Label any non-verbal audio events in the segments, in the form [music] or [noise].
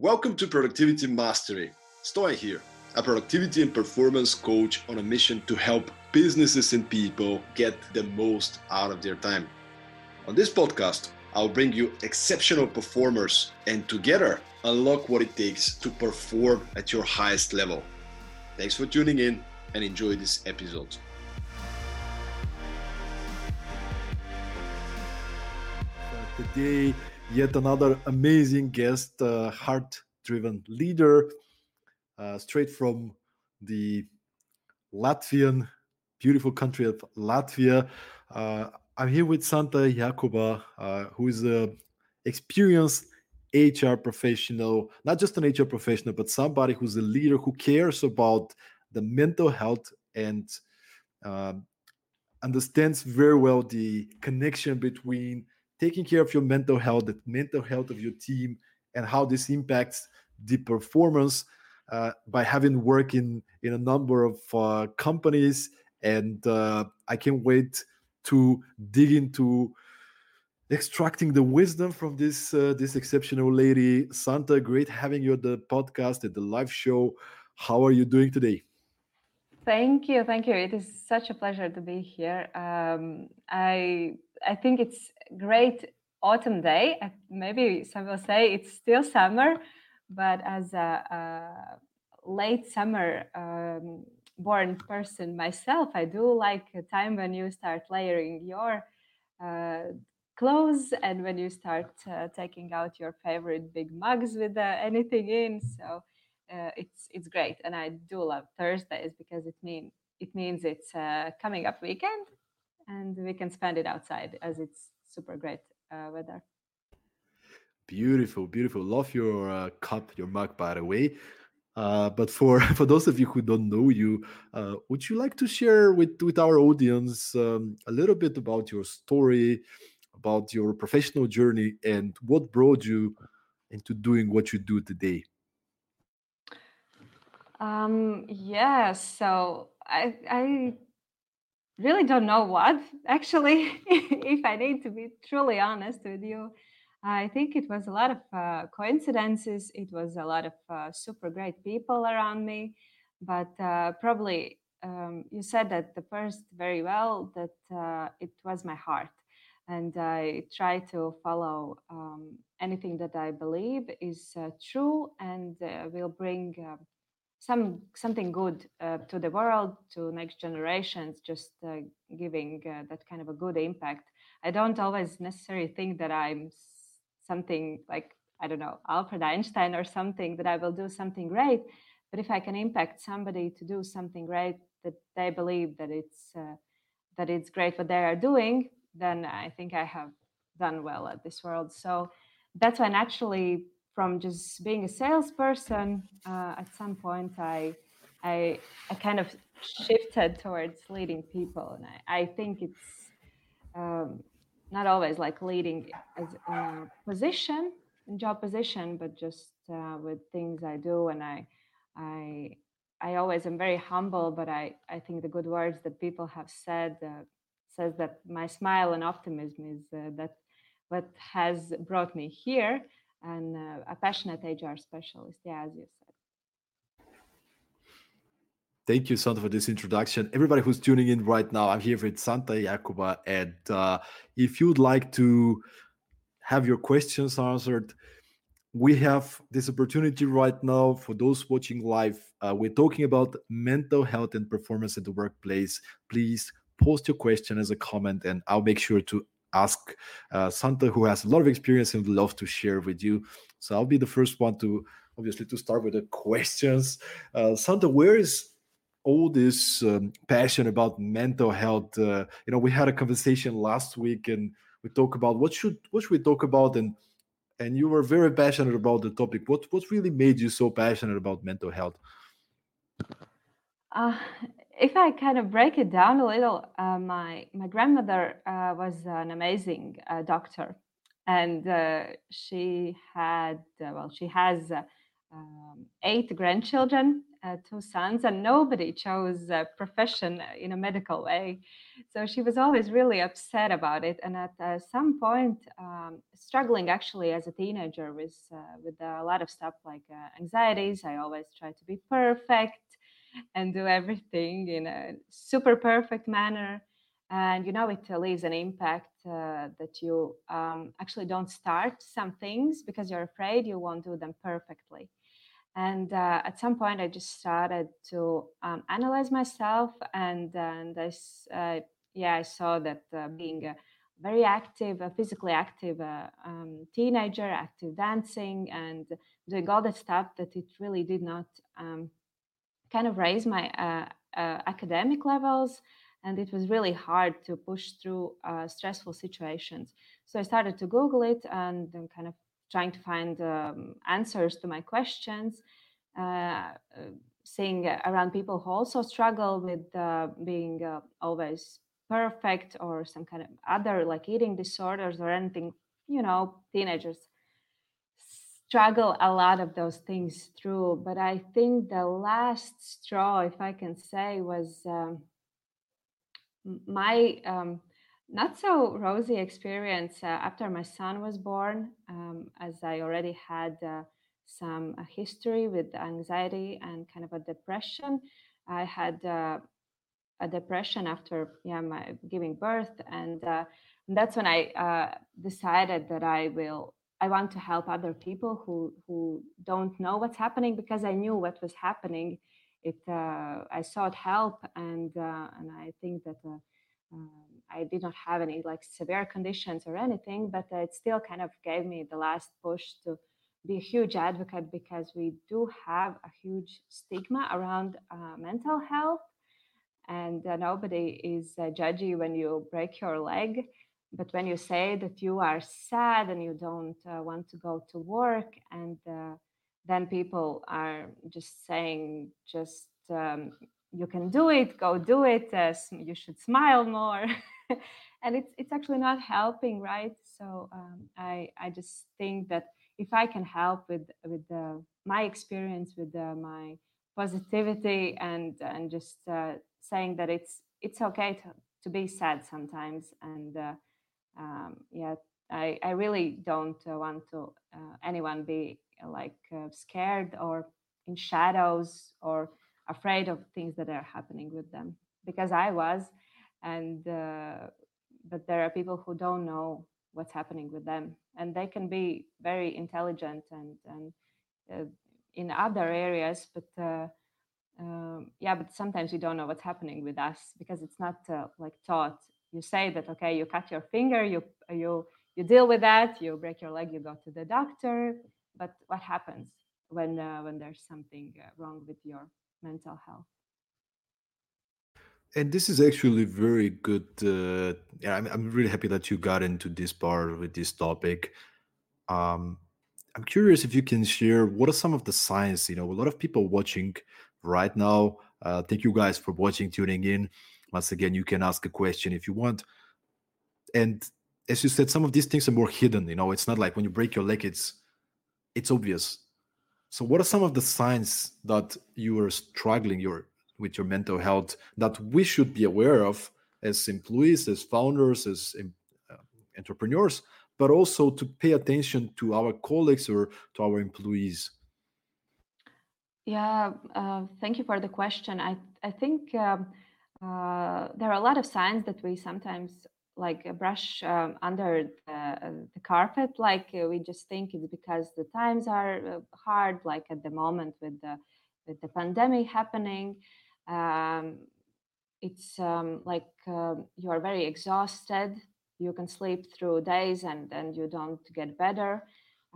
Welcome to Productivity Mastery. Stoy here, a productivity and performance coach on a mission to help businesses and people get the most out of their time. On this podcast, I'll bring you exceptional performers and together unlock what it takes to perform at your highest level. Thanks for tuning in and enjoy this episode. Today, yet another amazing guest, uh, heart driven leader, uh, straight from the Latvian, beautiful country of Latvia. Uh, I'm here with Santa Jakuba, uh, who is an experienced HR professional, not just an HR professional, but somebody who's a leader who cares about the mental health and um, understands very well the connection between taking care of your mental health, the mental health of your team, and how this impacts the performance uh, by having work in in a number of uh, companies. And uh, I can't wait to dig into extracting the wisdom from this uh, this exceptional lady, Santa. Great having you at the podcast at the live show. How are you doing today? Thank you, thank you. It is such a pleasure to be here. Um, I I think it's great autumn day. Maybe some will say it's still summer, but as a, a late summer um, born person myself, I do like a time when you start layering your uh, clothes and when you start uh, taking out your favorite big mugs with uh, anything in. So uh, it's it's great, and I do love Thursdays because it mean it means it's a coming up weekend, and we can spend it outside as it's super great uh, weather. Beautiful, beautiful. Love your uh, cup, your mug, by the way. Uh, but for [laughs] for those of you who don't know you, uh, would you like to share with with our audience um, a little bit about your story, about your professional journey, and what brought you into doing what you do today? Um, yeah, so I I really don't know what actually [laughs] if i need to be truly honest with you. I think it was a lot of uh, coincidences. It was a lot of uh, super great people around me. But uh, probably um, you said that the first very well that uh, it was my heart. And i try to follow um, anything that i believe is uh, true and uh, will bring some something good uh, to the world to next generations just uh, giving uh, that kind of a good impact. I don't always necessarily think that i'm something like i don't know alfred einstein or something that i will do something great. But if i can impact somebody to do something great that they believe that it's uh, that it's great what they are doing then i think i have done well at this world. So that's why naturally from just being a salesperson, uh, at some point I, I, I kind of shifted towards leading people, and I, I think it's um, not always like leading as a position, job position, but just uh, with things I do, and I, I, I always am very humble, but I, I think the good words that people have said uh, says that my smile and optimism is uh, that what has brought me here and uh, a passionate HR specialist. Yeah, as you said. Thank you, Santa, for this introduction. Everybody who's tuning in right now, I'm here with Santa Jakuba. And uh, if you'd like to have your questions answered, we have this opportunity right now for those watching live. Uh, we're talking about mental health and performance at the workplace. Please post your question as a comment, and I'll make sure to ask uh, Santa, who has a lot of experience and would love to share with you. So I'll be the first one to obviously to start with the questions. Uh, Santa, where is all this um, passion about mental health? Uh, you know, we had a conversation last week, and we talked about what should what should we talk about, and and you were very passionate about the topic. What what really made you so passionate about mental health? Uh, if I kind of break it down a little, uh, my my grandmother uh, was an amazing uh, doctor, and uh, she had uh, well, she has um, eight grandchildren, uh, two sons, and nobody chose a profession in a medical way. So she was always really upset about it, and at uh, some point, um, struggling actually as a teenager with uh, with a lot of stuff like uh, anxieties. I always try to be perfect and do everything in a super perfect manner. And you know it leaves an impact uh, that you um, actually don't start some things because you're afraid you won't do them perfectly. And uh, at some point i just started to um, analyze myself and and i uh, yeah i saw that uh, being a very active physically active uh, um, teenager active dancing and doing all that stuff that it really did not um, kind of raise my uh, academic levels and it was really hard to push through uh, stressful situations. So I started to Google it and then kind of trying to find um, answers to my questions, uh, uh seeing around people who also struggle with uh, being uh, always perfect or some kind of other like eating disorders or anything, you know, teenagers struggle a lot of those things through. But I think the last straw, if I can say, was. Um, my um, not so rosy experience uh, after my son was born, um, as I already had uh, some uh, history with anxiety and kind of a depression. I had uh, a depression after yeah my giving birth, and, uh, that's when I decided that I will. I want to help other people who who don't know what's happening because I knew what was happening. It uh, I sought help and uh, and I think that uh, um, I did not have any like severe conditions or anything, but it still kind of gave me the last push to be a huge advocate because we do have a huge stigma around uh, mental health. And uh, nobody is uh, judgy when you break your leg but when you say that you are sad and you don't uh, want to go to work and uh, then people are just saying just um, you can do it go do it uh, you should smile more. [laughs] And it's it's actually not helping right? So um, i i just think that if i can help with with the, my experience with the, my positivity and and just uh, saying that it's it's okay to, to be sad sometimes and uh, um, yeah I, I really don't uh, want to uh, anyone be like uh, scared or in shadows or afraid of things that are happening with them because I was, and but there are people who don't know what's happening with them, and they can be very intelligent and and uh, in other areas, but. Uh, um, yeah, but sometimes we don't know what's happening with us because it's not uh, like taught. You say that okay, you cut your finger, you you you deal with that. You break your leg, you go to the doctor. But what happens when uh, when there's something uh, wrong with your mental health. And this is actually very good. Uh, yeah, I'm, I'm really happy that you got into this part with this topic. Um, I'm curious if you can share what are some of the signs. You know, a lot of people watching right now. Uh, thank you guys for watching, tuning in. Once again, you can ask a question if you want. And as you said, some of these things are more hidden. You know, it's not like when you break your leg, it's it's obvious so, what are some of the signs that you are struggling your with your mental health that we should be aware of as employees, as founders, as uh, entrepreneurs, but also to pay attention to our colleagues or to our employees? Yeah, uh, thank you for the question. I I think um, uh, there are a lot of signs that we sometimes like brush um, under the, uh, the, carpet like uh, we just think it's because the times are uh, hard like at the moment with the with the pandemic happening. Um, it's um, like um, you are very exhausted. You can sleep through days and and you don't get better.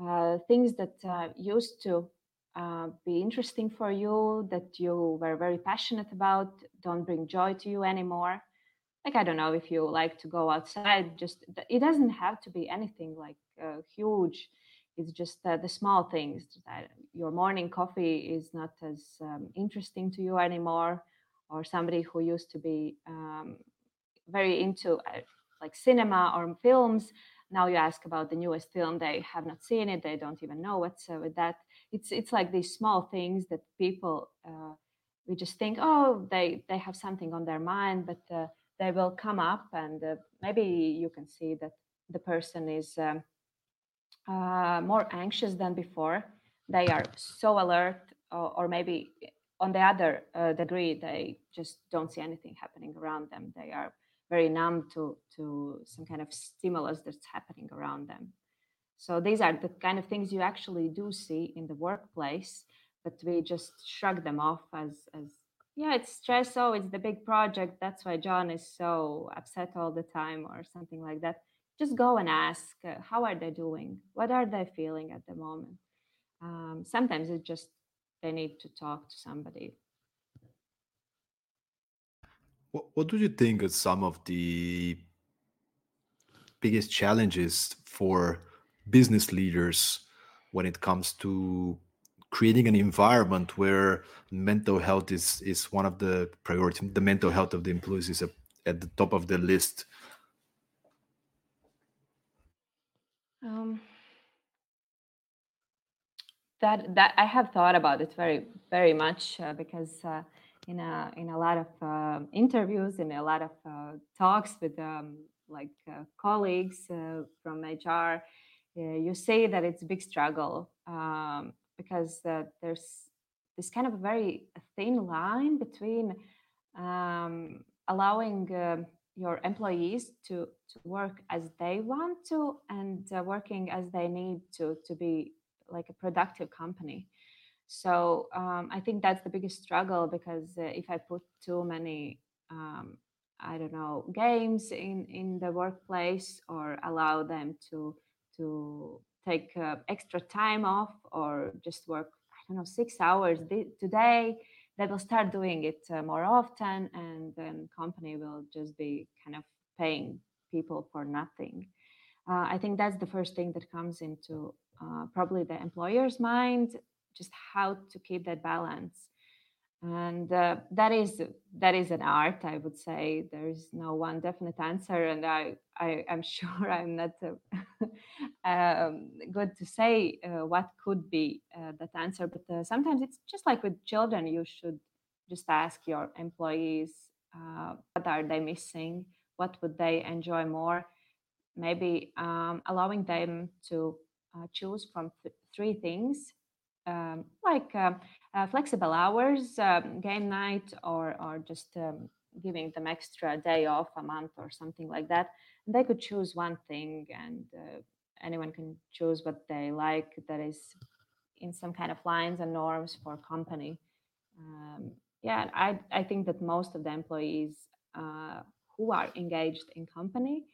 Uh, things that uh, used to uh, be interesting for you that you were very passionate about don't bring joy to you anymore. Like i don't know if you like to go outside just it doesn't have to be anything like uh, huge. It's just uh, the small things that your morning coffee is not as um, interesting to you anymore or somebody who used to be um, very into uh, like cinema or films. Now you ask about the newest film they have not seen it they don't even know what's uh, with that it's it's like these small things that people uh, we just think oh they they have something on their mind but uh, they will come up and uh, maybe you can see that the person is um, uh, more anxious than before. They are so alert or, or maybe on the other uh, degree they just don't see anything happening around them. They are very numb to to some kind of stimulus that's happening around them so these are the kind of things you actually do see in the workplace but we just shrug them off as as yeah it's stress oh it's the big project that's why john is so upset all the time or something like that. Just go and ask uh, how are they doing? What are they feeling at the moment? Um, sometimes it's just they need to talk to somebody. What, what do you think are some of the biggest challenges for business leaders when it comes to creating an environment where mental health is is one of the priorities. The mental health of the employees is a, at the top of the list. Um, that that I have thought about it very very much uh, because uh, in a in a lot of uh, interviews in a lot of uh, talks with um, like uh, colleagues uh, from HR, you say that it's a big struggle. Um, because uh, there's this kind of a very thin line between um, allowing uh, your employees to, to work as they want to and uh, working as they need to to be like a productive company so um, i think that's the biggest struggle because uh, if i put too many um, i don't know games in in the workplace or allow them to to take uh, extra time off or just work i don't know six hours today they will start doing it uh, more often and then company will just be kind of paying people for nothing. Uh, i think that's the first thing that comes into uh, probably the employer's mind just how to keep that balance and uh, that is that is an art i would say. There's no one definite answer and i, I am [laughs] sure i'm not uh, [laughs] um, good to say uh, what could be uh, that answer. But uh, sometimes it's just like with children you should just ask your employees uh, what are they missing? What would they enjoy more? Maybe um, allowing them to choose from th- three things um, like um, uh, flexible hours, um, game night, or or just um, giving them extra day off a month or something like that. And they could choose one thing, and uh, anyone can choose what they like. That is in some kind of lines and norms for company. Um, yeah, I I think that most of the employees uh, who are engaged in company,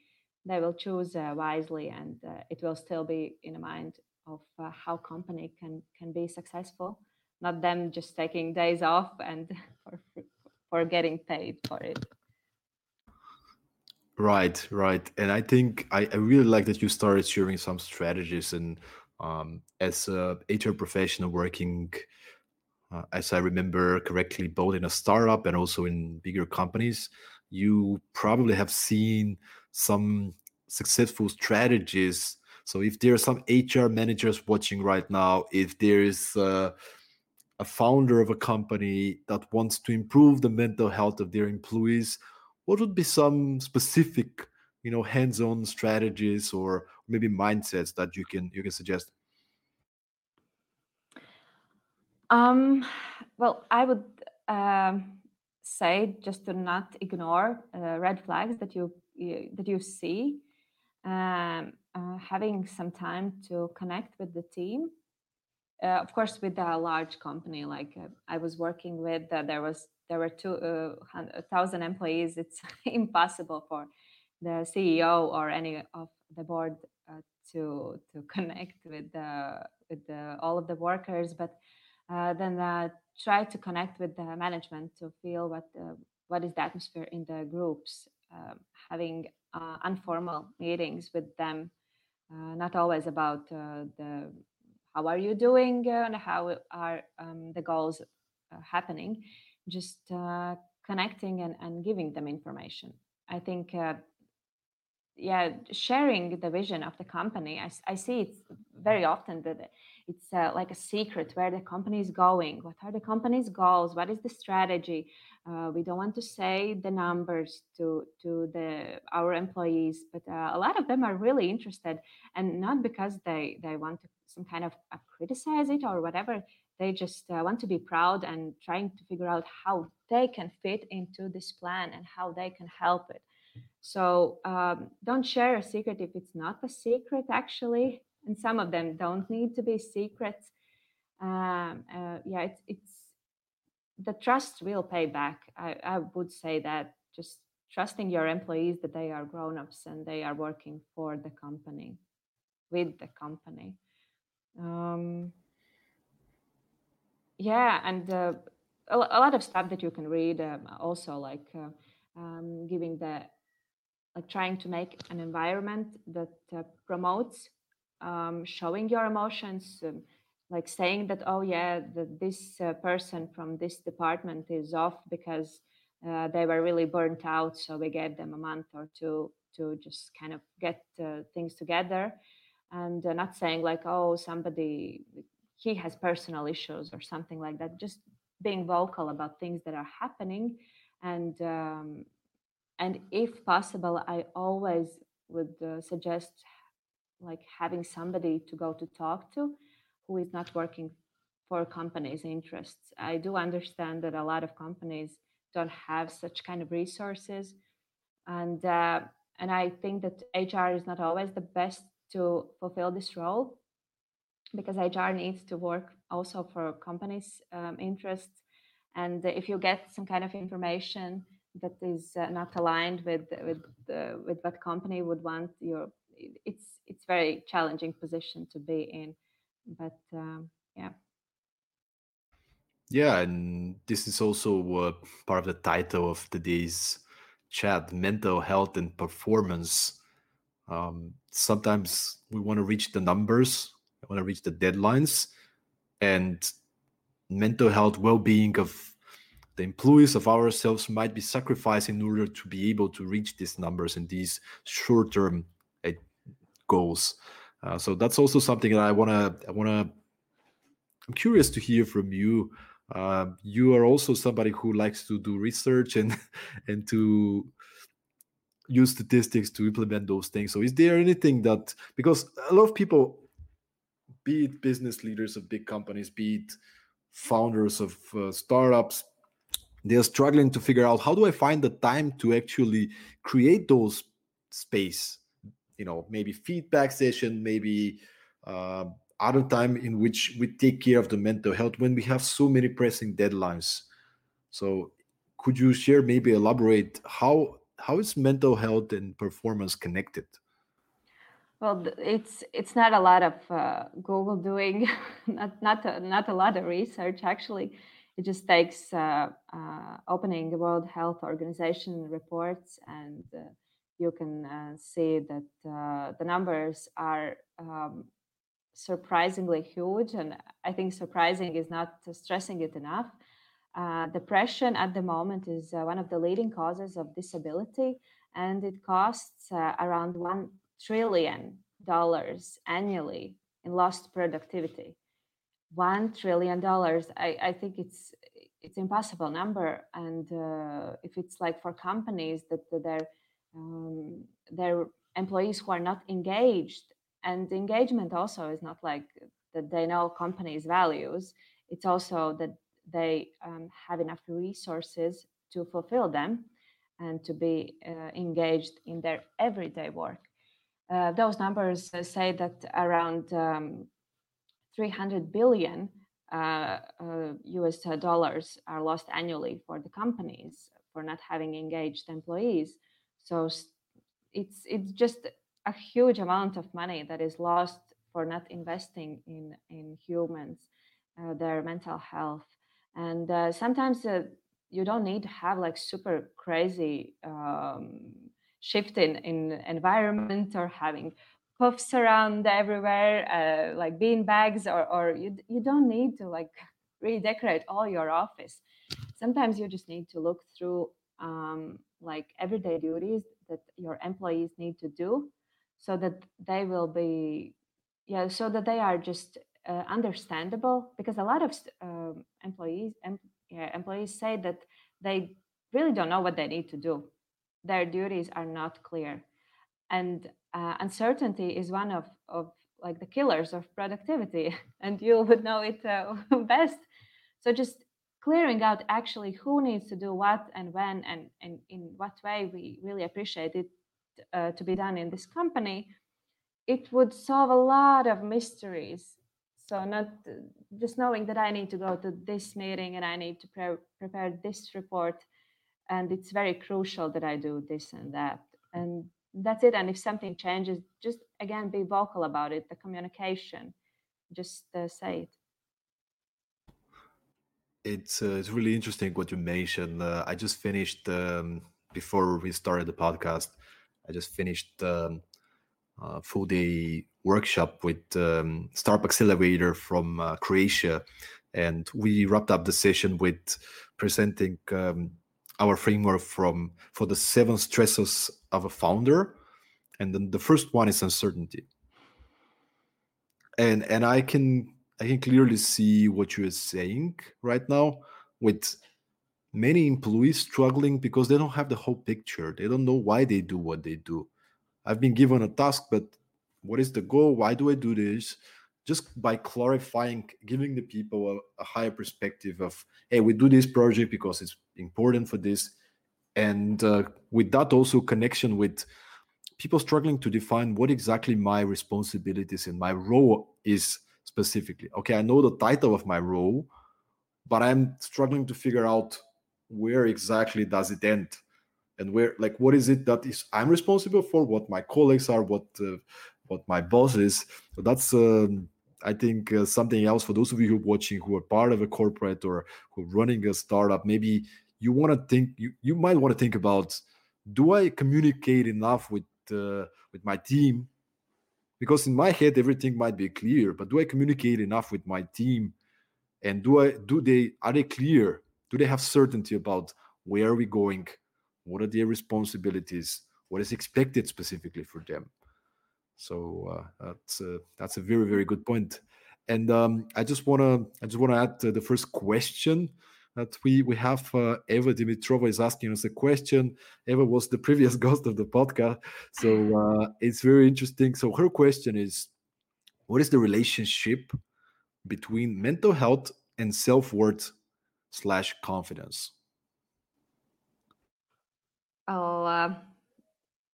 they will choose uh, wisely, and uh, it will still be in mind of uh, how company can can be successful. Not them just taking days off and [laughs] for, for getting paid for it. Right right. And i think I, I really like that you started sharing some strategies and um, as a hr professional working uh, as i remember correctly both in a startup and also in bigger companies you probably have seen some successful strategies so if there are some hr managers watching right now if there is uh, a founder of a company that wants to improve the mental health of their employees, what would be some specific, you know, hands-on strategies or maybe mindsets that you can you can suggest? Um, well, I would um, say just to not ignore uh, red flags that you, you that you see. Um, uh, having some time to connect with the team. Uh, of course with a large company like uh, i was working with uh, there was there were two uh, thousand employees. It's [laughs] impossible for the ceo or any of the board uh, to to connect with the with the, all of the workers. But uh, then try to connect with the management to feel what what is the atmosphere in the groups having informal meetings with them not always about the how are you doing uh, and how are um, the goals uh, happening. Just uh, connecting and, and giving them information. I think uh, yeah sharing the vision of the company I, I see it very often that it's uh, like a secret where the company is going. What are the company's goals? What is the strategy uh, we don't want to say the numbers to to the our employees but uh, a lot of them are really interested and not because they they want to some kind of uh, criticize it or whatever. They just uh, want to be proud and trying to figure out how they can fit into this plan and how they can help it. So um, don't share a secret if it's not a secret actually and some of them don't need to be secrets. Um, uh, yeah it's it's the trust will pay back. I, I would say that just trusting your employees that they are grown-ups and they are working for the company, with the company. Um, yeah, and uh, a, a, lot of stuff that you can read. Um, also, like uh, um, giving the like trying to make an environment that uh, promotes um, showing your emotions um, like saying that oh yeah that this uh, person from this department is off because uh, they were really burnt out so we gave them a month or two to just kind of get uh, things together. And uh, not saying like oh somebody he has personal issues or something like that just being vocal about things that are happening. And um, and if possible i always would uh, suggest like having somebody to go to talk to who is not working for companies' interests. I do understand that a lot of companies don't have such kind of resources, and uh, and I think that HR is not always the best to fulfill this role because HR needs to work also for companies' um, interests. And if you get some kind of information that is uh, not aligned with with uh, with what company would want, your it's it's very challenging position to be in but um, yeah. Yeah and this is also uh, part of the title of today's chat mental health and performance. Um, sometimes we want to reach the numbers we want to reach the deadlines and mental health well-being of the employees of ourselves might be sacrificed in order to be able to reach these numbers and these short-term uh, goals uh, so that's also something that I want to I want to I'm curious to hear from you. Uh, you are also somebody who likes to do research and [laughs] and to use statistics to implement those things. So is there anything that because a lot of people, be it business leaders of big companies, be it founders of uh, startups, they are struggling to figure out how do I find the time to actually create those space you know maybe feedback session maybe uh, other time in which we take care of the mental health when we have so many pressing deadlines. So could you share maybe elaborate how how is mental health and performance connected? Well it's it's not a lot of uh, google doing [laughs] not not a, not a lot of research actually. It just takes uh, uh, opening the world health organization reports and uh, you can uh, see that uh, the numbers are um, surprisingly huge. And I think surprising is not stressing it enough. Uh, depression at the moment is uh, one of the leading causes of disability, and it costs uh, around $1 trillion annually in lost productivity. $1 trillion. I, I think it's it's impossible number and uh, if it's like for companies that, that they're um, their employees who are not engaged and engagement also is not like that they know companies values it's also that they um, have enough resources to fulfill them and to be uh, engaged in their everyday work uh, those numbers say that around um, 300 billion uh, US uh, dollars are lost annually for the companies for not having engaged employees. So it's it's just a huge amount of money that is lost for not investing in in humans, uh, their mental health, and uh, sometimes uh, you don't need to have like super crazy um, shift in in environment or having puffs around everywhere uh, like bean bags or or you you don't need to like redecorate all your office. Sometimes you just need to look through um, like everyday duties that your employees need to do so that they will be yeah so that they are just uh, understandable because a lot of um, employees em- yeah, employees say that they really don't know what they need to do. Their duties are not clear. And uh, uncertainty is one of, of like the killers of productivity [laughs] and you would know it uh, [laughs] best. So just clearing out actually who needs to do what and when and, and in what way we really appreciate it uh, to be done in this company it would solve a lot of mysteries. So not just knowing that i need to go to this meeting and i need to pre- prepare this report and it's very crucial that i do this and that. And that's it. And if something changes just again be vocal about it. The communication just uh, say it it's uh, it's really interesting what you mentioned. Uh, I just finished um, before we started the podcast. I just finished um, a full day workshop with um, Startup Accelerator from uh, Croatia, and we wrapped up the session with presenting um, our framework from for the seven stresses of a founder, and then the first one is uncertainty. And and I can I can clearly see what you are saying right now with many employees struggling because they don't have the whole picture. They don't know why they do what they do. I've been given a task, but what is the goal? Why do I do this? Just by clarifying, giving the people a, a higher perspective of, hey, we do this project because it's important for this. And uh, with that, also connection with people struggling to define what exactly my responsibilities and my role is specifically. Okay, I know the title of my role, but I'm struggling to figure out where exactly does it end? And where like what is it that is i'm responsible for what my colleagues are what uh, what my boss is. So that's um, i think uh, something else for those of you who are watching who are part of a corporate or who are running a startup. Maybe you want to think you, you might want to think about do i communicate enough with uh, with my team because in my head everything might be clear but do i communicate enough with my team? And do i do they are they clear? Do they have certainty about where are we going? What are their responsibilities? What is expected specifically for them? So uh, that's a, that's a very very good point. And um, i just want to i just want to add uh, the first question that we we have uh, Eva Dimitrova is asking us a question. Eva was the previous [laughs] guest of the podcast, so uh, it's very interesting. So her question is, what is the relationship between mental health and self worth slash confidence? Oh, uh,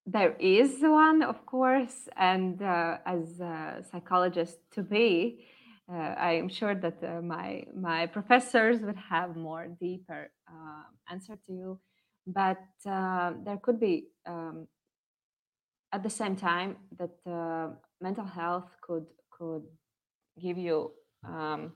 there is one, of course, and uh, as a psychologist to be, uh, I am sure that uh, my my professors would have more deeper uh, answer to you, but uh, there could be um, at the same time that uh, mental health could could give you um,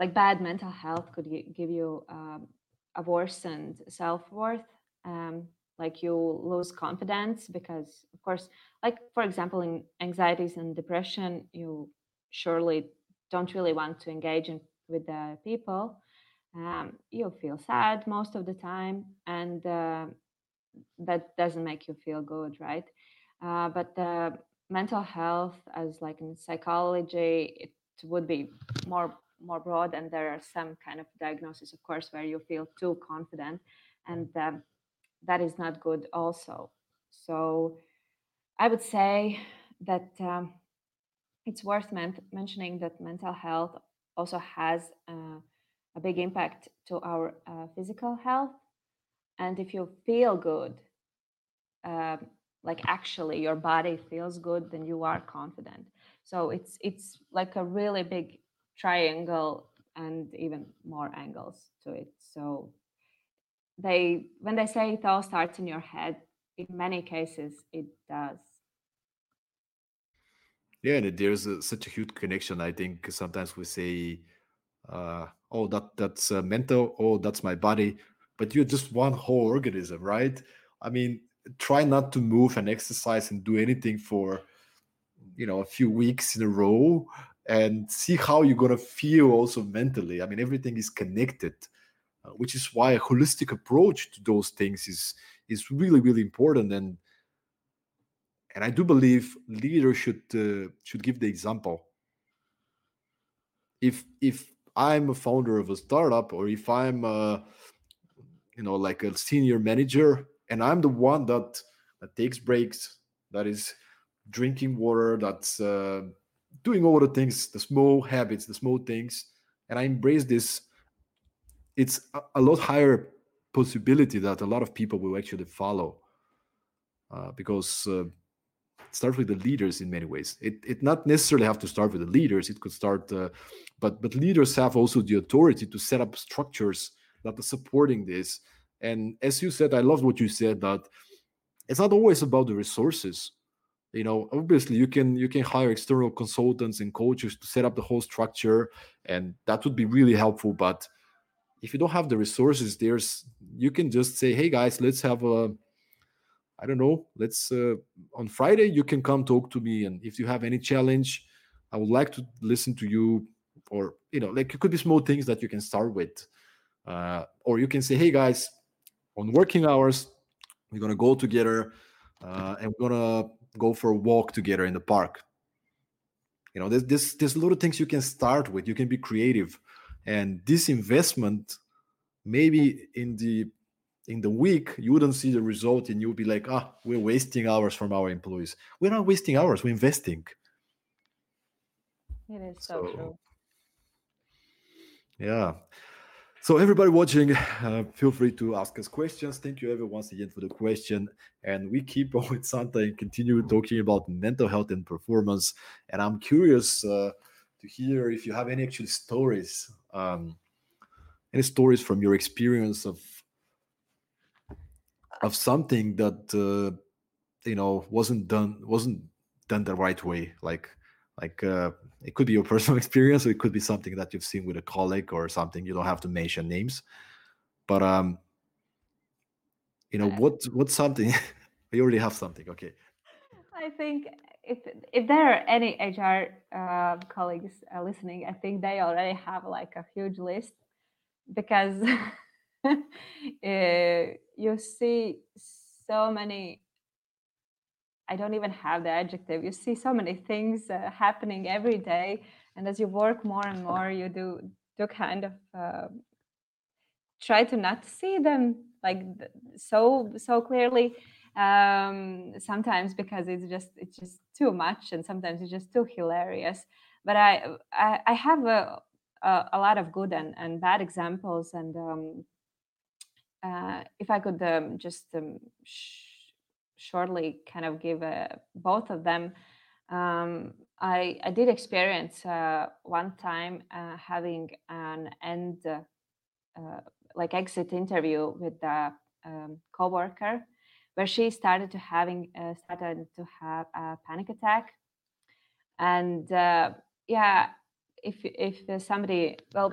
like bad mental health could give you um, a worsened self worth. Um, like you lose confidence because, of course, like for example, in anxieties and depression, you surely don't really want to engage in, with the people, um, you feel sad most of the time, and uh, that doesn't make you feel good, right? Uh, but the mental health, as like in psychology, it would be more more broad, and there are some kind of diagnosis, of course, where you feel too confident, and um, that is not good, also. So, I would say that um, it's worth men- mentioning that mental health also has uh, a big impact to our uh, physical health. And if you feel good, uh, like actually your body feels good, then you are confident. So it's it's like a really big triangle and even more angles to it. So they when they say it all starts in your head, in many cases it does. Yeah, and there's a, such a huge connection. I think sometimes we say, uh, "Oh, that that's uh, mental. Oh, that's my body," but you're just one whole organism, right? I mean, try not to move and exercise and do anything for you know a few weeks in a row and see how you're gonna feel also mentally. I mean, everything is connected, uh, which is why a holistic approach to those things is is really really important and and I do believe leaders should uh, should give the example. if if i'm a founder of a startup or if i'm a, you know like a senior manager and i'm the one that that takes breaks that is drinking water that's uh, doing all the things the small habits the small things and i embrace this it's a, a lot higher possibility that a lot of people will actually follow uh, because uh, start with the leaders in many ways. It it not necessarily have to start with the leaders. It could start, uh, but but leaders have also the authority to set up structures that are supporting this. And as you said, I love what you said that it's not always about the resources. You know, obviously you can you can hire external consultants and coaches to set up the whole structure, and that would be really helpful. But if you don't have the resources, there's you can just say, hey guys, let's have a I don't know, let's uh, on Friday you can come talk to me, and if you have any challenge, I would like to listen to you. Or you know, like it could be small things that you can start with, uh, or you can say, "Hey guys, on working hours, we're gonna go together, uh, and we're gonna go for a walk together in the park." You know, there's this there's little things you can start with. You can be creative, and this investment, maybe in the in the week you wouldn't see the result and you'll be like ah we're wasting hours from our employees. We're not wasting hours we're investing. It is so, so true. yeah. So everybody watching uh, feel free to ask us questions. Thank you everyone once again for the question. And we keep [laughs] on with santa and continue talking about mental health and performance. And i'm curious uh, to hear if you have any actual stories um, any stories from your experience of of something that uh, you know wasn't done wasn't done the right way. Like like uh, it could be your [laughs] personal experience or it could be something that you've seen with a colleague or something. You don't have to mention names. But um you know what what's something [laughs] you already have something okay. I think if if there are any hr uh, colleagues uh, listening i think they already have like a huge list because [laughs] uh, you see so many i don't even have the adjective you see so many things uh, happening every day and as you work more and more you do do kind of uh, try to not see them like so so clearly um sometimes because it's just it's just too much and sometimes it's just too hilarious. But i i, I have a, a, a lot of good and, and bad examples and um uh, if I could um, just um, sh- shortly kind of give uh, both of them, um, I, I did experience uh, one time uh, having an end, uh, like exit interview with a um, coworker, where she started to having started to have a panic attack, and yeah, if if somebody well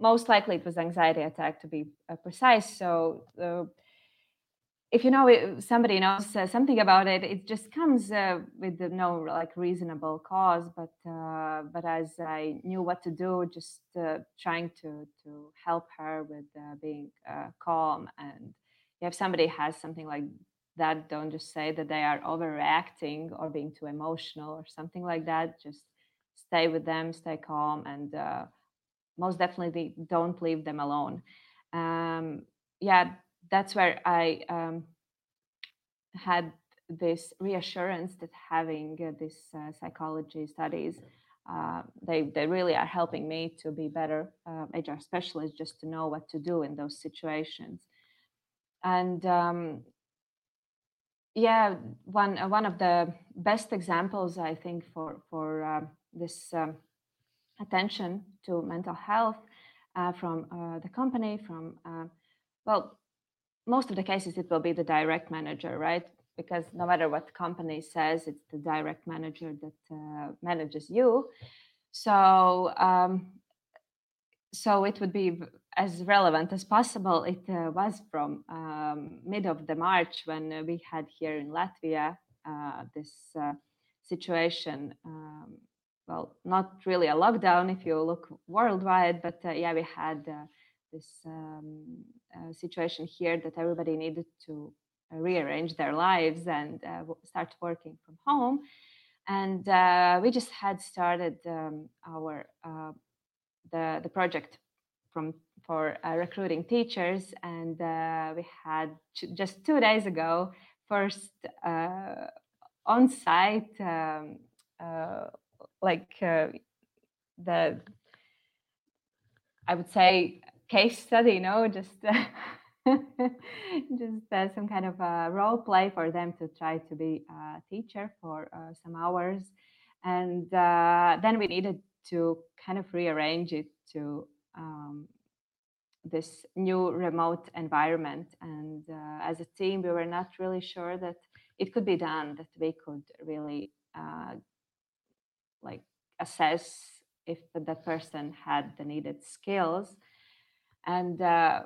most likely it was anxiety attack to be uh, precise. So uh, if you know it, somebody knows uh, something about it, it just comes uh, with no like reasonable cause. But uh, but as I knew what to do, just uh, trying to to help her with being calm. And if somebody has something like that, don't just say that they are overreacting or being too emotional or something like that. Just stay with them, stay calm, and most definitely don't leave them alone. Um, yeah, that's where I um, had this reassurance that having uh, this uh, psychology studies, uh, they they really are helping me to be better HR um, specialist, just to know what to do in those situations. And um, yeah, one one of the best examples I think for for uh, this um, attention to mental health uh, from uh, the company, from, uh, well, most of the cases it will be the direct manager, right? Because no matter what the company says, it's the direct manager that uh, manages you. So, um, so it would be as relevant as possible. It uh, was from um, mid of the March when we had here in Latvia uh, this situation um, well, not really a lockdown if you look worldwide, but uh, yeah, we had uh, this um, uh, situation here that everybody needed to uh, rearrange their lives and uh, start working from home. And uh, we just had started um, our the the project from for uh, recruiting teachers, and uh, we had just two days ago first uh, on-site um, uh, like uh, the I would say case study, you know, just [laughs] just uh, some kind of a role play for them to try to be a teacher for uh, some hours, and uh, then we needed to kind of rearrange it to um, this new remote environment. And uh, as a team, we were not really sure that it could be done, that we could really uh, like assess if that person had the needed skills. And uh,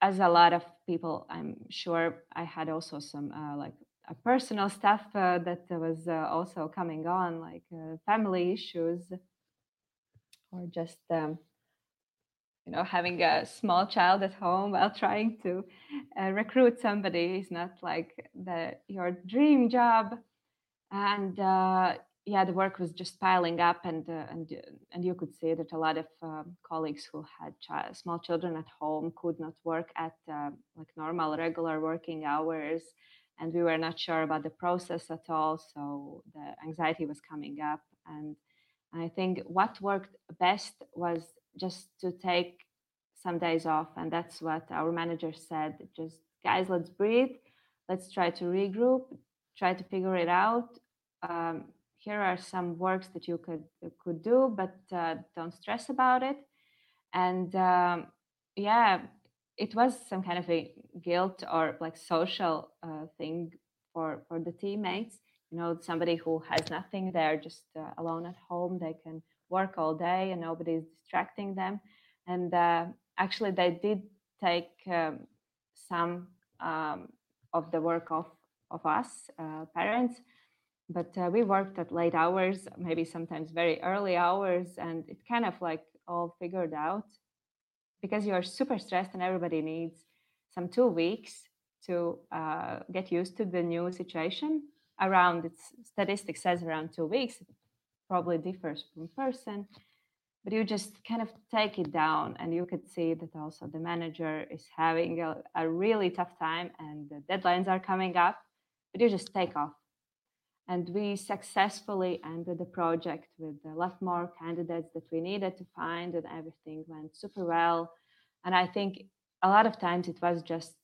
as a lot of people, I'm sure I had also some uh, like a personal stuff uh, that was uh, also coming on, like uh, family issues, or just um, you know having a small child at home while trying to uh, recruit somebody is not like the your dream job, and yeah, the work was just piling up, and uh, and uh, and you could see that a lot of um, colleagues who had ch- small children at home could not work at uh, like normal, regular working hours, and we were not sure about the process at all. So the anxiety was coming up, and I think what worked best was just to take some days off, and that's what our manager said. Just guys, let's breathe, let's try to regroup, try to figure it out. Um, here are some works that you could could do, but uh, don't stress about it. And um, yeah, it was some kind of a guilt or like social uh, thing for for the teammates. You know, somebody who has nothing, they're just uh, alone at home. They can work all day, and nobody's distracting them. And uh, actually, they did take um, some um, of the work of of us uh, parents but uh, we worked at late hours maybe sometimes very early hours and it kind of like all figured out. Because you are super stressed and everybody needs some two weeks to uh, get used to the new situation. Around its statistics says around two weeks it probably differs from person but you just kind of take it down and you could see that also the manager is having a, a really tough time and the deadlines are coming up but you just take off and we successfully ended the project with a lot more candidates that we needed to find and everything went super well. And i think a lot of times it was just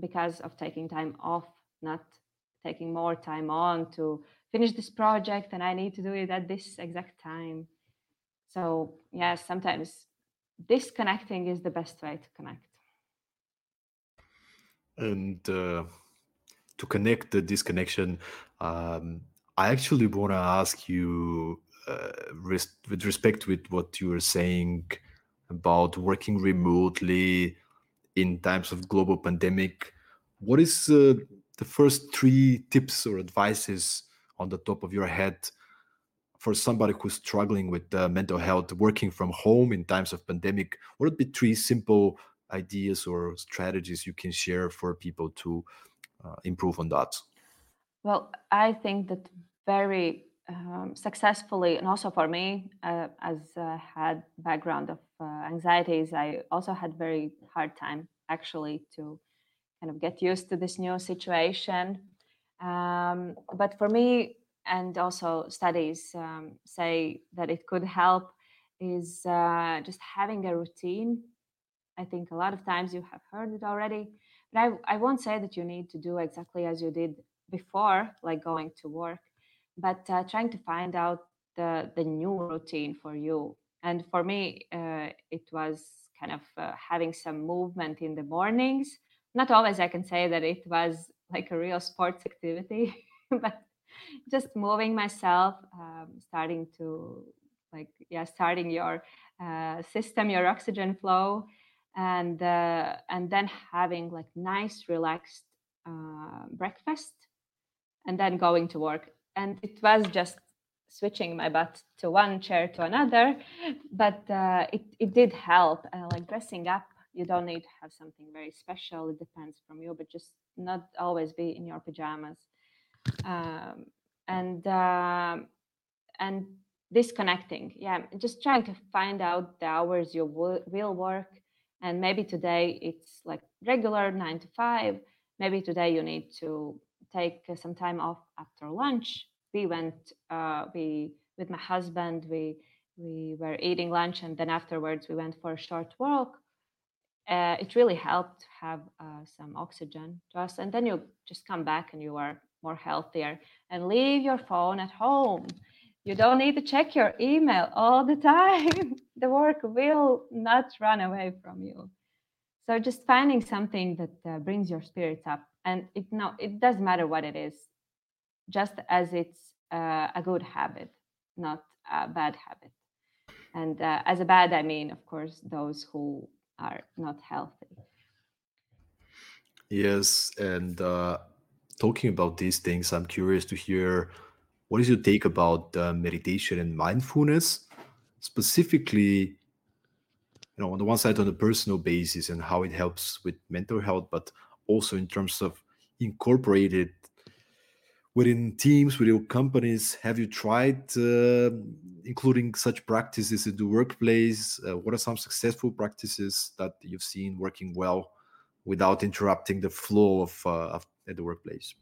because of taking time off not taking more time on to finish this project and i need to do it at this exact time. So yeah sometimes disconnecting is the best way to connect. And uh, to connect the disconnection, um, I actually want to ask you, uh, res- with respect with what you were saying about working remotely in times of global pandemic, what is uh, the first three tips or advices on the top of your head for somebody who's struggling with uh, mental health, working from home in times of pandemic? What would be three simple ideas or strategies you can share for people to uh, improve on that? Well, I think that very um, successfully, and also for me, uh, as I had background of uh, anxieties, I also had very hard time actually to kind of get used to this new situation. Um, but for me, and also studies um, say that it could help is uh, just having a routine. I think a lot of times you have heard it already, but I, I won't say that you need to do exactly as you did before, like going to work, but uh, trying to find out the, the new routine for you. And for me, uh, it was kind of uh, having some movement in the mornings. Not always I can say that it was like a real sports activity, [laughs] but just moving myself, um, starting to like, yeah, starting your uh, system, your oxygen flow, and uh, and then having like nice relaxed uh, breakfast and then going to work. And it was just switching my butt to one chair to another but uh, it, it did help. Uh, like dressing up you don't need to have something very special. It depends from you but just not always be in your pajamas. Um, and um, and disconnecting. Yeah just trying to find out the hours you will, will work. And maybe today it's like regular nine to five. Maybe today you need to take some time off after lunch. We went uh, we with my husband we we were eating lunch and then afterwards we went for a short walk. Uh, it really helped have uh, some oxygen to us and then you just come back and you are more healthier. And leave your phone at home. You don't need to check your email all the [laughs] time. The work will not run away from you so just finding something that uh, brings your spirits up and it no it doesn't matter what it is just as it's uh, a good habit not a bad habit. And uh, as a bad i mean of course those who are not healthy. Yes and uh, talking about these things i'm curious to hear what is your take about uh, meditation and mindfulness? Specifically you know on the one side on a personal basis and how it helps with mental health but also in terms of incorporated within teams within companies. Have you tried uh, including such practices in the workplace? Uh, what are some successful practices that you've seen working well without interrupting the flow of, uh, of at the workplace?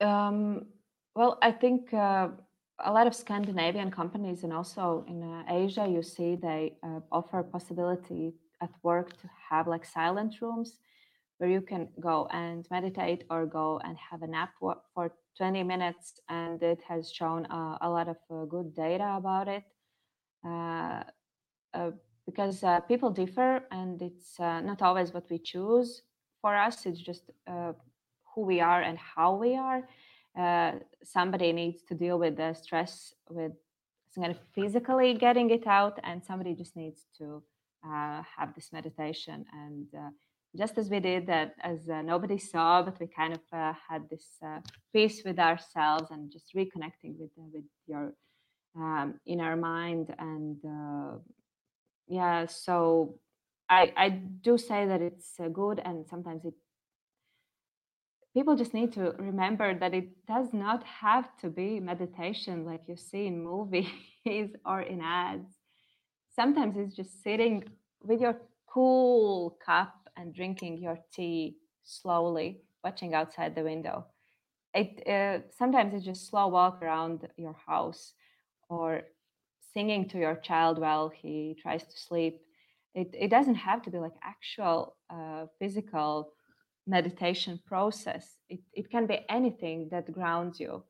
Um, well i think uh, a lot of Scandinavian companies and also in uh, Asia, you see they uh, offer possibility at work to have like silent rooms where you can go and meditate or go and have a nap for 20 minutes. And it has shown uh, a lot of uh, good data about it uh, uh, because people differ and it's not always what we choose for us. It's just who we are and how we are uh, somebody needs to deal with the stress with kind of physically getting it out and somebody just needs to uh, have this meditation. And uh, just as we did that as uh, nobody saw but we kind of uh, had this peace with ourselves and just reconnecting with with your um, inner mind. And yeah so I, I do say that it's good and sometimes it people just need to remember that it does not have to be meditation like you see in movies [laughs] or in ads. Sometimes it's just sitting with your cool cup and drinking your tea slowly, watching outside the window. It uh, sometimes it's just slow walk around your house or singing to your child while he tries to sleep. It, it doesn't have to be like actual uh, physical meditation process. It, it can be anything that grounds you.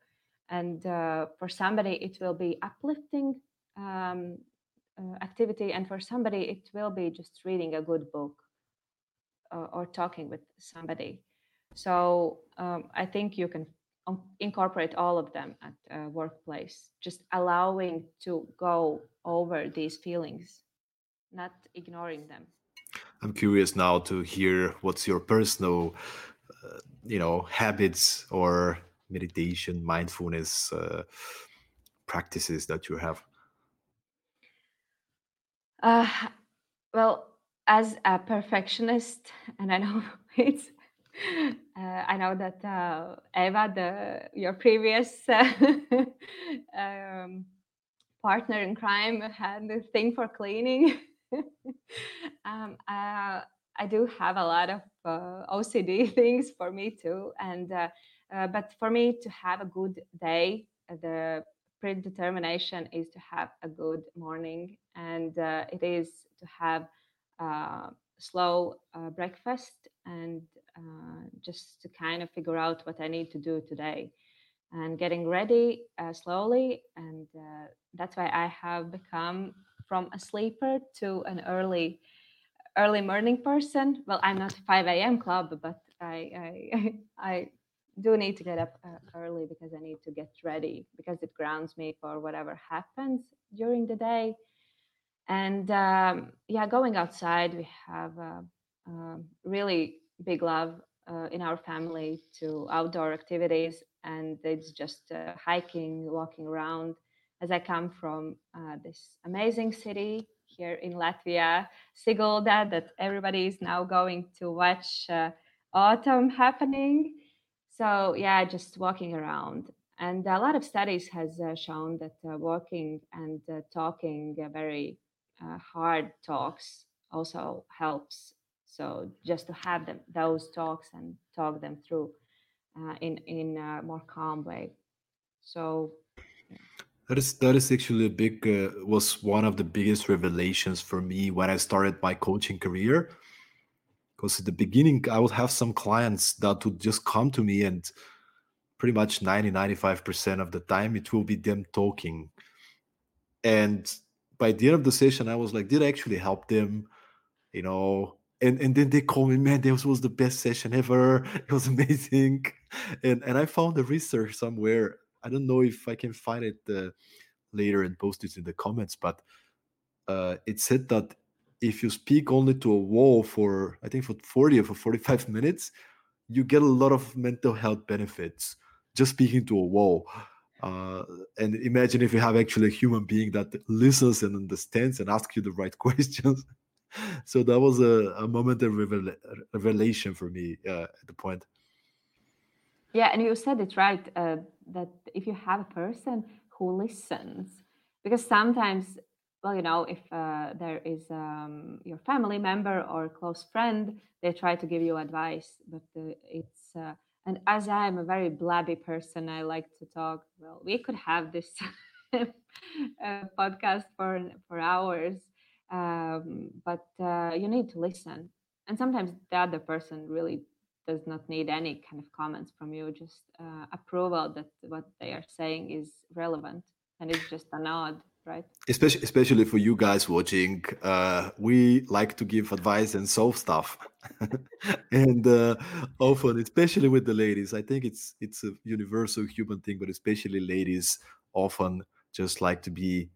And uh, for somebody, it will be uplifting um, uh, activity. And for somebody, it will be just reading a good book uh, or talking with somebody. So um, I think you can incorporate all of them at a workplace, just allowing to go over these feelings, not ignoring them. I'm curious now to hear what's your personal, uh, you know, habits or meditation, mindfulness uh, practices that you have. Uh, well, as a perfectionist, and I know [laughs] it's, uh, I know that uh, Eva, the your previous [laughs] um, partner in crime, had the thing for cleaning. [laughs] [laughs] um, uh, I do have a lot of uh, OCD [laughs] things for me too, and uh, uh, but for me to have a good day, uh, the predetermination is to have a good morning, and it is to have slow breakfast and just to kind of figure out what I need to do today and getting ready uh, slowly. And uh, that's why I have become from a sleeper to an early early morning person. Well, I'm not 5 a.m. club, but I I, [laughs] I do need to get up uh, early because I need to get ready because it grounds me for whatever happens during the day. And um, yeah, going outside, we have a, a really big love uh, in our family to outdoor activities, and it's just uh, hiking, walking around as I come from uh, this amazing city here in Latvia, Sigulda, that everybody is now going to watch uh, autumn happening. So yeah, just walking around. And a lot of studies has uh, shown that uh, walking and uh, talking very hard talks also helps. So just to have them those talks and talk them through in in a more calm way. So that is that is actually a big uh, was one of the biggest revelations for me when I started my coaching career. Because at the beginning, I would have some clients that would just come to me and pretty much 90 95% of the time it will be them talking. And by the end of the session, I was like, did I actually help them? You know, and and then they call me, man, this was the best session ever. [laughs] It was amazing. And and I found the research somewhere I don't know if I can find it uh, later and post it in the comments, but uh, it said that if you speak only to a wall for I think for 40 or for 45 [laughs] minutes, you get a lot of mental health benefits just speaking to a wall. Uh, and imagine if you have actually a human being that listens and understands and asks you the right [laughs] questions. so that was a, a moment of revelation for me uh, at the point. Yeah, and you said it right uh, that if you have a person who listens, because sometimes, well, you know, if uh, there is um, your family member or close friend, they try to give you advice, but uh, it's uh, and as I am a very blabby person, I like to talk. Well, we could have this [laughs] uh, podcast for for hours, um, but uh, you need to listen, and sometimes the other person really does not need any kind of comments from you, just uh, approval that what they are saying is relevant, and it's just a nod, right? Especially, especially for you guys watching, uh, we like to give advice and solve stuff, [laughs] and uh, often, especially with the ladies, I think it's it's a universal human thing, but especially ladies often just like to be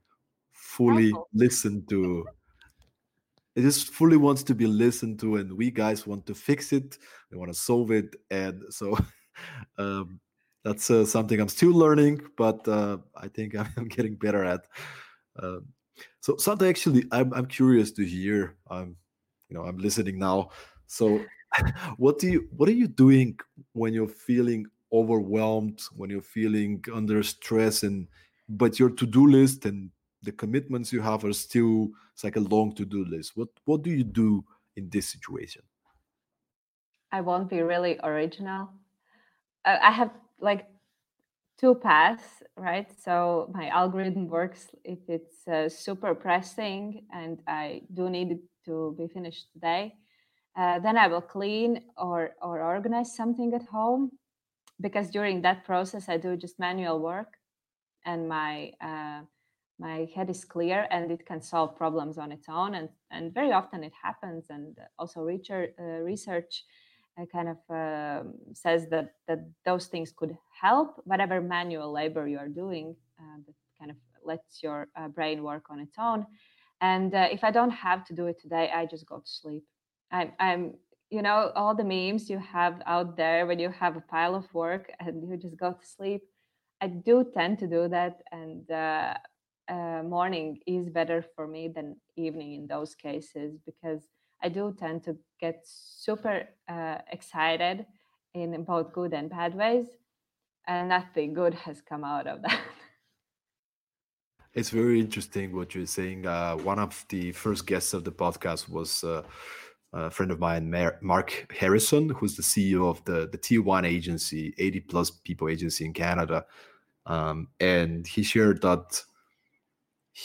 fully listened to it just fully wants to be listened to and we guys want to fix it. We want to solve it and so [laughs] um, that's uh, something i'm still learning but uh, i think [laughs] i'm getting better at um, so something actually I'm, I'm curious to hear. I'm you know i'm listening now. So [laughs] what do you what are you doing when you're feeling overwhelmed when you're feeling under stress and but your to-do list and the commitments you have are still it's like a long to-do list. What what do you do in this situation? I won't be really original. I have like two paths right? So my algorithm works if it's uh, super pressing and i do need it to be finished today. Uh, then i will clean or or organize something at home because during that process i do just manual work and my uh, my head is clear and it can solve problems on its own and and very often it happens. And also research uh, research uh, kind of uh, says that that those things could help whatever manual labor you are doing uh, that kind of lets your uh, brain work on its own. And uh, if i don't have to do it today i just go to sleep. I'm i'm you know all the memes you have out there when you have a pile of work and you just go to sleep I do tend to do that, and uh, morning is better for me than evening in those cases because I do tend to get super uh, excited in both good and bad ways, and nothing good [laughs] has come out of that. It's very interesting what you're saying. Uh, one of the first guests of the podcast was uh, a friend of mine, Mark Harrison, who's the CEO of the the T1 agency, 80 plus people agency in Canada, um, and he shared that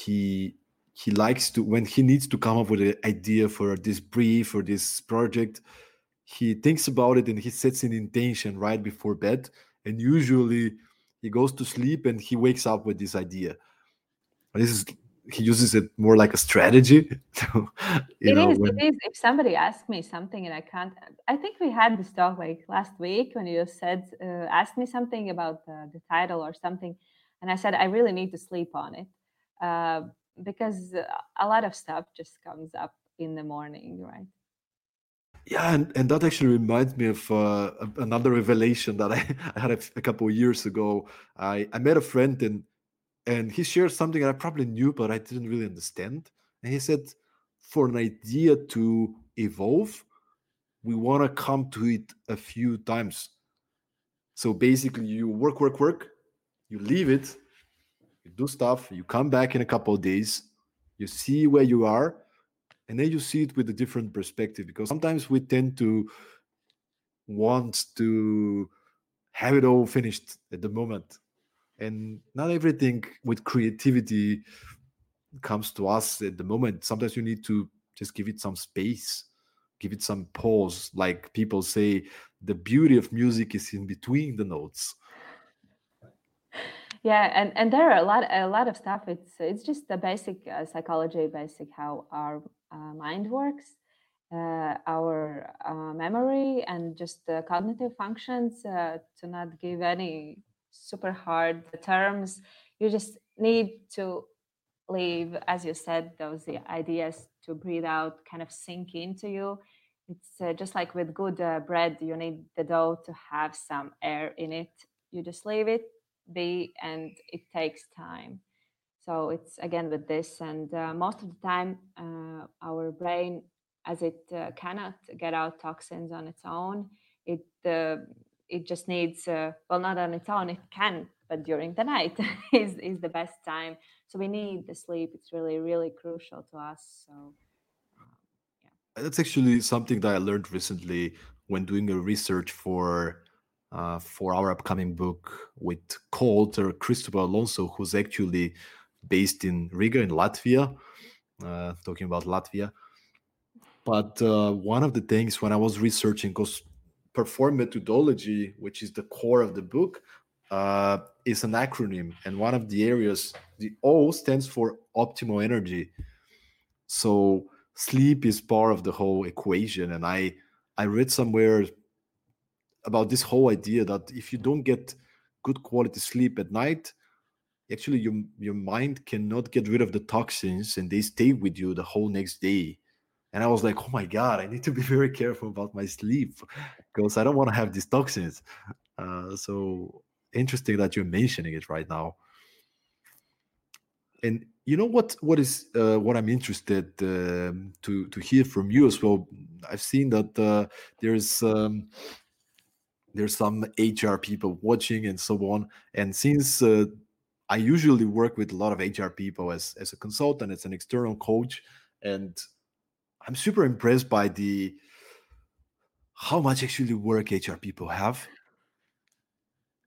he he likes to when he needs to come up with an idea for this brief or this project he thinks about it and he sets an intention right before bed. And usually he goes to sleep and he wakes up with this idea. This is he uses it more like a strategy [laughs] it know, is, when... it is. If somebody asks me something and i can't i think we had this talk like last week when you said uh, ask me something about the title or something and i said i really need to sleep on it uh, because a lot of stuff just comes up in the morning, right? Yeah, and, and that actually reminds me of uh, another revelation that I, [laughs] I had a, a, couple of years ago. I, I met a friend and and he shared something that I probably knew, but I didn't really understand. And he said, for an idea to evolve, we want to come to it a few times. So basically, you work, work, work, you leave it, you do stuff, you come back in a couple of days, you see where you are, and then you see it with a different perspective because sometimes we tend to want to have it all finished at the moment. And not everything with creativity comes to us at the moment. Sometimes you need to just give it some space, give it some pause. Like people say, the beauty of music is in between the notes. Yeah, and, and there are a lot a lot of stuff. It's it's just the basic uh, psychology, basic how our uh, mind works, uh, our uh, memory, and just the cognitive functions. Uh, to not give any super hard terms, you just need to leave, as you said, those ideas to breathe out, kind of sink into you. It's uh, just like with good bread, you need the dough to have some air in it. You just leave it be, and it takes time. So it's again with this, and uh, most of the time, uh, our brain, as it uh, cannot get out toxins on its own, it uh, it just needs well, not on its own, it can, but during the night [laughs] is is the best time. So we need the sleep. It's really really crucial to us. So um, yeah. That's actually something that i learned recently when doing a research for uh, for our upcoming book with co-author Christopher Alonso, who's actually based in Riga in Latvia, uh, talking about Latvia. But uh, one of the things when I was researching, because perform methodology, which is the core of the book, uh, is an acronym, and one of the areas, the O stands for optimal energy. So sleep is part of the whole equation, and I I read somewhere about this whole idea that if you don't get good quality sleep at night, actually your your mind cannot get rid of the toxins, and they stay with you the whole next day. And I was like, oh my god, I need to be [laughs] very careful about my sleep [laughs] because I don't want to have these toxins. Uh, so interesting that you're mentioning it right now. And you know what? What is uh, what I'm interested um, to to hear from you as well. I've seen that uh, there's um, there's some HR people watching and so on. And since uh, I usually work with a lot of HR people as as a consultant, as an external coach, and I'm super impressed by the how much actually work HR people have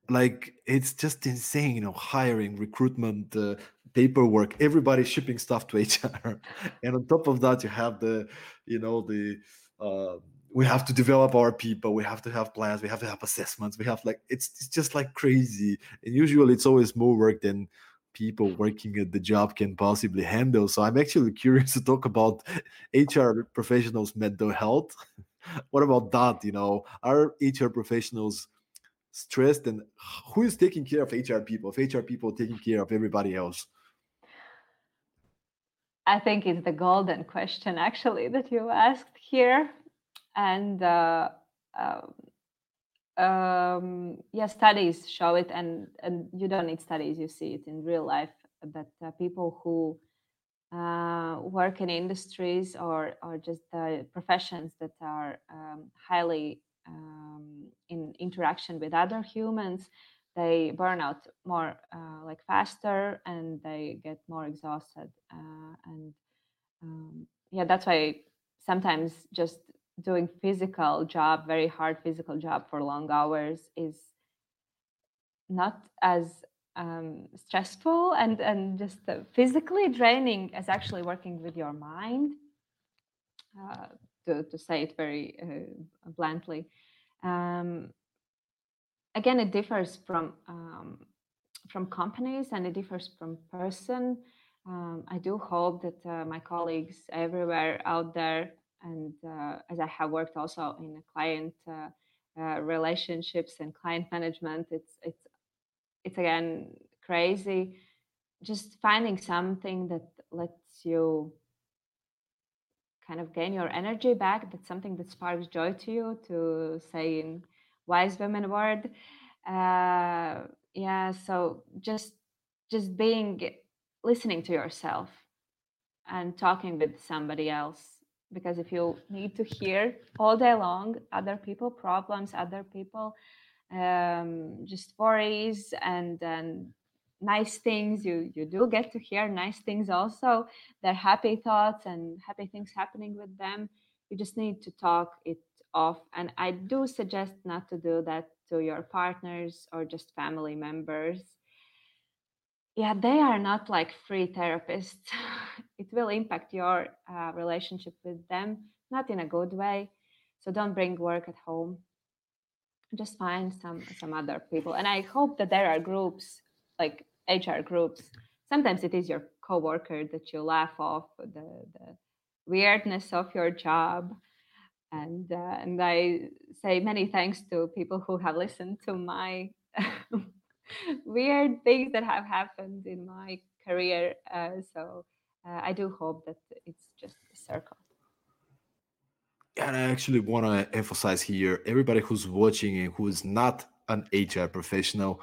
like it's just insane you know hiring recruitment uh, paperwork everybody shipping stuff to [laughs] hr and on top of that you have the you know the uh, we have to develop our people we have to have plans we have to have assessments we have like it's, it's just like crazy. And usually it's always more work than people working at the job can possibly handle. So i'm actually curious to talk about hr professionals mental health. [laughs] What about that you know? Are hr professionals stressed? And who is taking care of hr people? If hr people taking care of everybody else? I think it's the golden question actually that you asked here and uh, um, um, yeah studies show it and and you don't need studies you see it in real life that uh, people who uh, work in industries or or just professions that are um, highly um, in interaction with other humans they burn out more uh, like faster and they get more exhausted uh, and um, yeah that's why sometimes just doing physical job very hard physical job for long hours is not as um, stressful and and just physically draining as actually working with your mind uh, to, to say it very uh, bluntly. Um, again, it differs from um, from companies and it differs from person. Um, I do hope that uh, my colleagues everywhere out there, and uh, as I have worked also in client uh, uh, relationships and client management, it's it's it's again crazy. Just finding something that lets you kind of gain your energy back. That's something that sparks joy to you, to say in wise women word. Uh, yeah, so just just being listening to yourself and talking with somebody else because if you need to hear all day long other people problems other people um, just worries and and nice things you you do get to hear nice things also. They're happy thoughts and happy things happening with them. You just need to talk it off. And i do suggest not to do that to your partners or just family members. Yeah they are not like free therapists [laughs] [laughs] it will impact your uh, relationship with them not in a good way. So don't bring work at home. Just find some some other people. And i hope that there are groups like hr groups. Sometimes it is your coworker that you laugh off the, the weirdness of your job. And uh, and i say many thanks to people who have listened to my [laughs] weird things that have happened in my career. Uh, so uh, i do hope that it's just a circle and I actually want to emphasize here everybody who's watching and who is not an HR professional,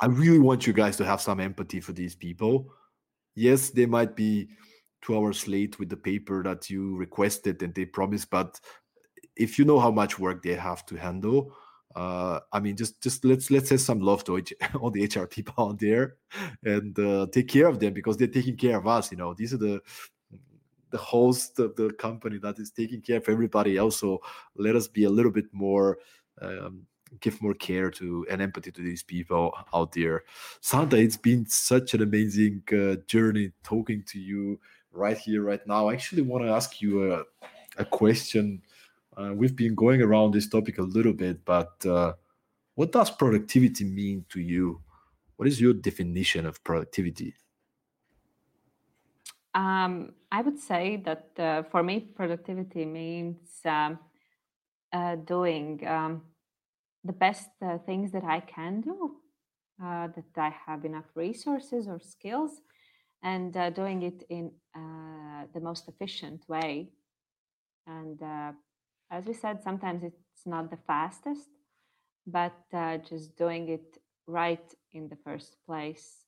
I really want you guys to have some empathy for these people. Yes, they might be two hours late with the paper that you requested and they promised, but if you know how much work they have to handle, uh, I mean, just just let's let's say some love to [laughs] all the HR people out there, and uh, take care of them because they're taking care of us. You know, these are the the host of the company that is taking care of everybody else. So let us be a little bit more. Um, give more care to and empathy to these people out there. santa it's been such an amazing uh, journey talking to you right here, right now. I actually want to ask you a, a question. Uh, we've been going around this topic a little bit, but uh, what does productivity mean to you? What is your definition of productivity? Um, I would say that uh, for me, productivity means um, uh, doing um, the best uh, things that I can do, uh, that I have enough resources or skills, and doing it in the most efficient way. And as we said, sometimes it's not the fastest, but just doing it right in the first place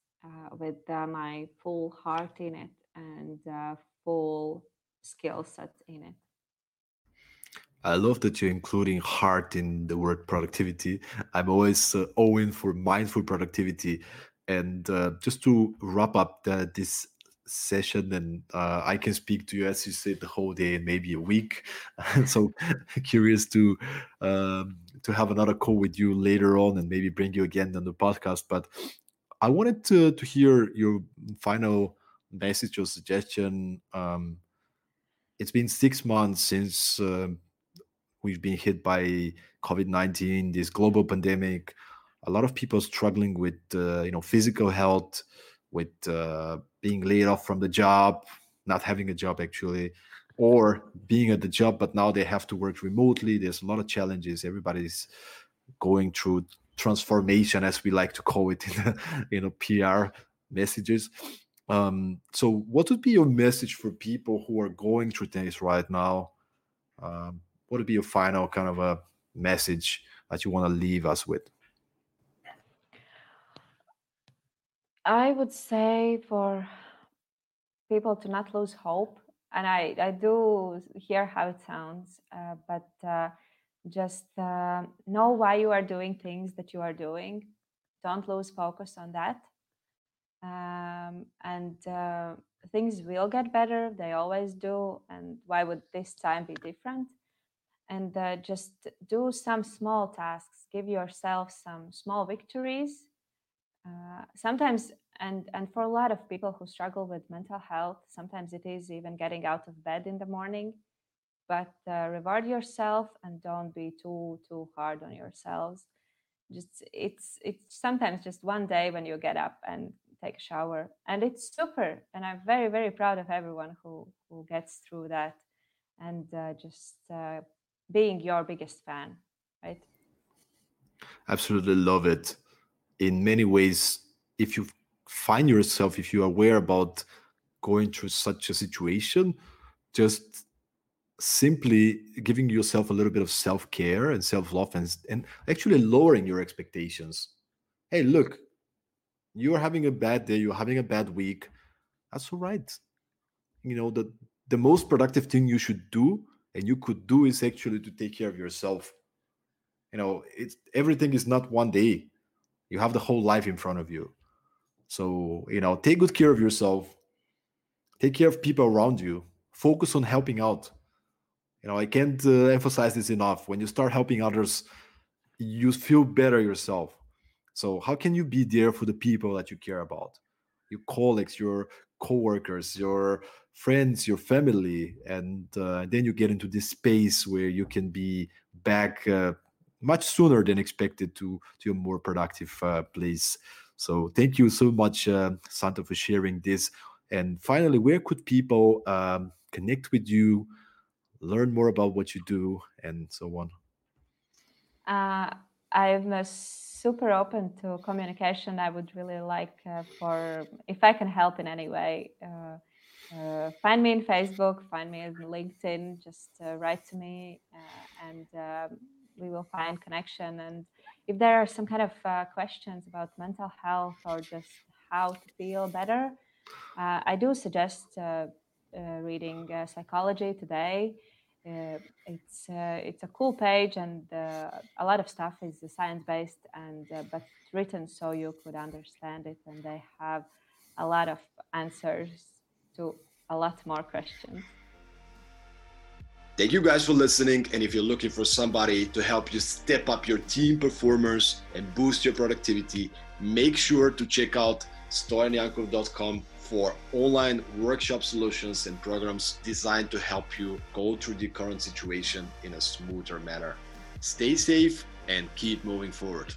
with my full heart in it and uh, full skill set in it. I love that you're including heart in the word productivity. I'm always uh, owing for mindful productivity. And uh, just to wrap up the, this session, and uh, I can speak to you as you said the whole day and maybe a week. [laughs] so [laughs] curious to um, to have another call with you later on and maybe bring you again on the podcast. But I wanted to to hear your final message or suggestion. Um, it's been six months since uh, we've been hit by COVID nineteen, this global pandemic. A lot of people struggling with uh, you know physical health, with uh, being laid off from the job, not having a job actually, or being at the job but now they have to work remotely. There's a lot of challenges. Everybody's going through transformation, as we like to call it [laughs] in you know PR messages. Um, so, what would be your message for people who are going through things right now? Um, what would be your final kind of a message that you want to leave us with? I would say for people to not lose hope, and I, I do hear how it sounds, uh, but uh, just uh, know why you are doing things that you are doing. Don't lose focus on that. Um, and uh, things will get better. They always do and why would this time be different? And uh, just do some small tasks. Give yourself some small victories uh, sometimes and and for a lot of people who struggle with mental health sometimes it is even getting out of bed in the morning. But uh, reward yourself and don't be too too hard on yourselves. Just it's it's sometimes just one day when you get up and take a shower and it's super and i'm very very proud of everyone who who gets through that and uh, just uh, being your biggest fan right? Absolutely love it in many ways if you find yourself if you're aware about going through such a situation just simply giving yourself a little bit of self-care and self-love and, and actually lowering your expectations hey look you're having a bad day, you're having a bad week, that's all right. You know, the the most productive thing you should do and you could do is actually to take care of yourself. you know it's everything is not one day you have the whole life in front of you. So you know take good care of yourself. Take care of people around you. Focus on helping out. You know i can't uh, emphasize this enough. When you start helping others you feel better yourself. So how can you be there for the people that you care about? Your colleagues your coworkers your friends your family and uh, then you get into this space where you can be back uh, much sooner than expected to to a more productive uh, place. So thank you so much uh, santa for sharing this. And finally where could people um, connect with you learn more about what you do and so on? Uh, i'm super open to communication. I would really like uh, for if i can help in any way uh, uh, find me in facebook find me in linkedin just write to me and um, we will find connection. And if there are some kind of uh, questions about mental health or just how to feel better uh, i do suggest uh, uh reading uh, psychology today. It's it's a cool page and a lot of stuff is science based and but written so you could understand it and they have a lot of answers to a lot more questions Thank you guys for listening. And if you're looking for somebody to help you step up your team performance and boost your productivity, make sure to check out stoyanyankov.com for online workshop solutions and programs designed to help you go through the current situation in a smoother manner. Stay safe and keep moving forward.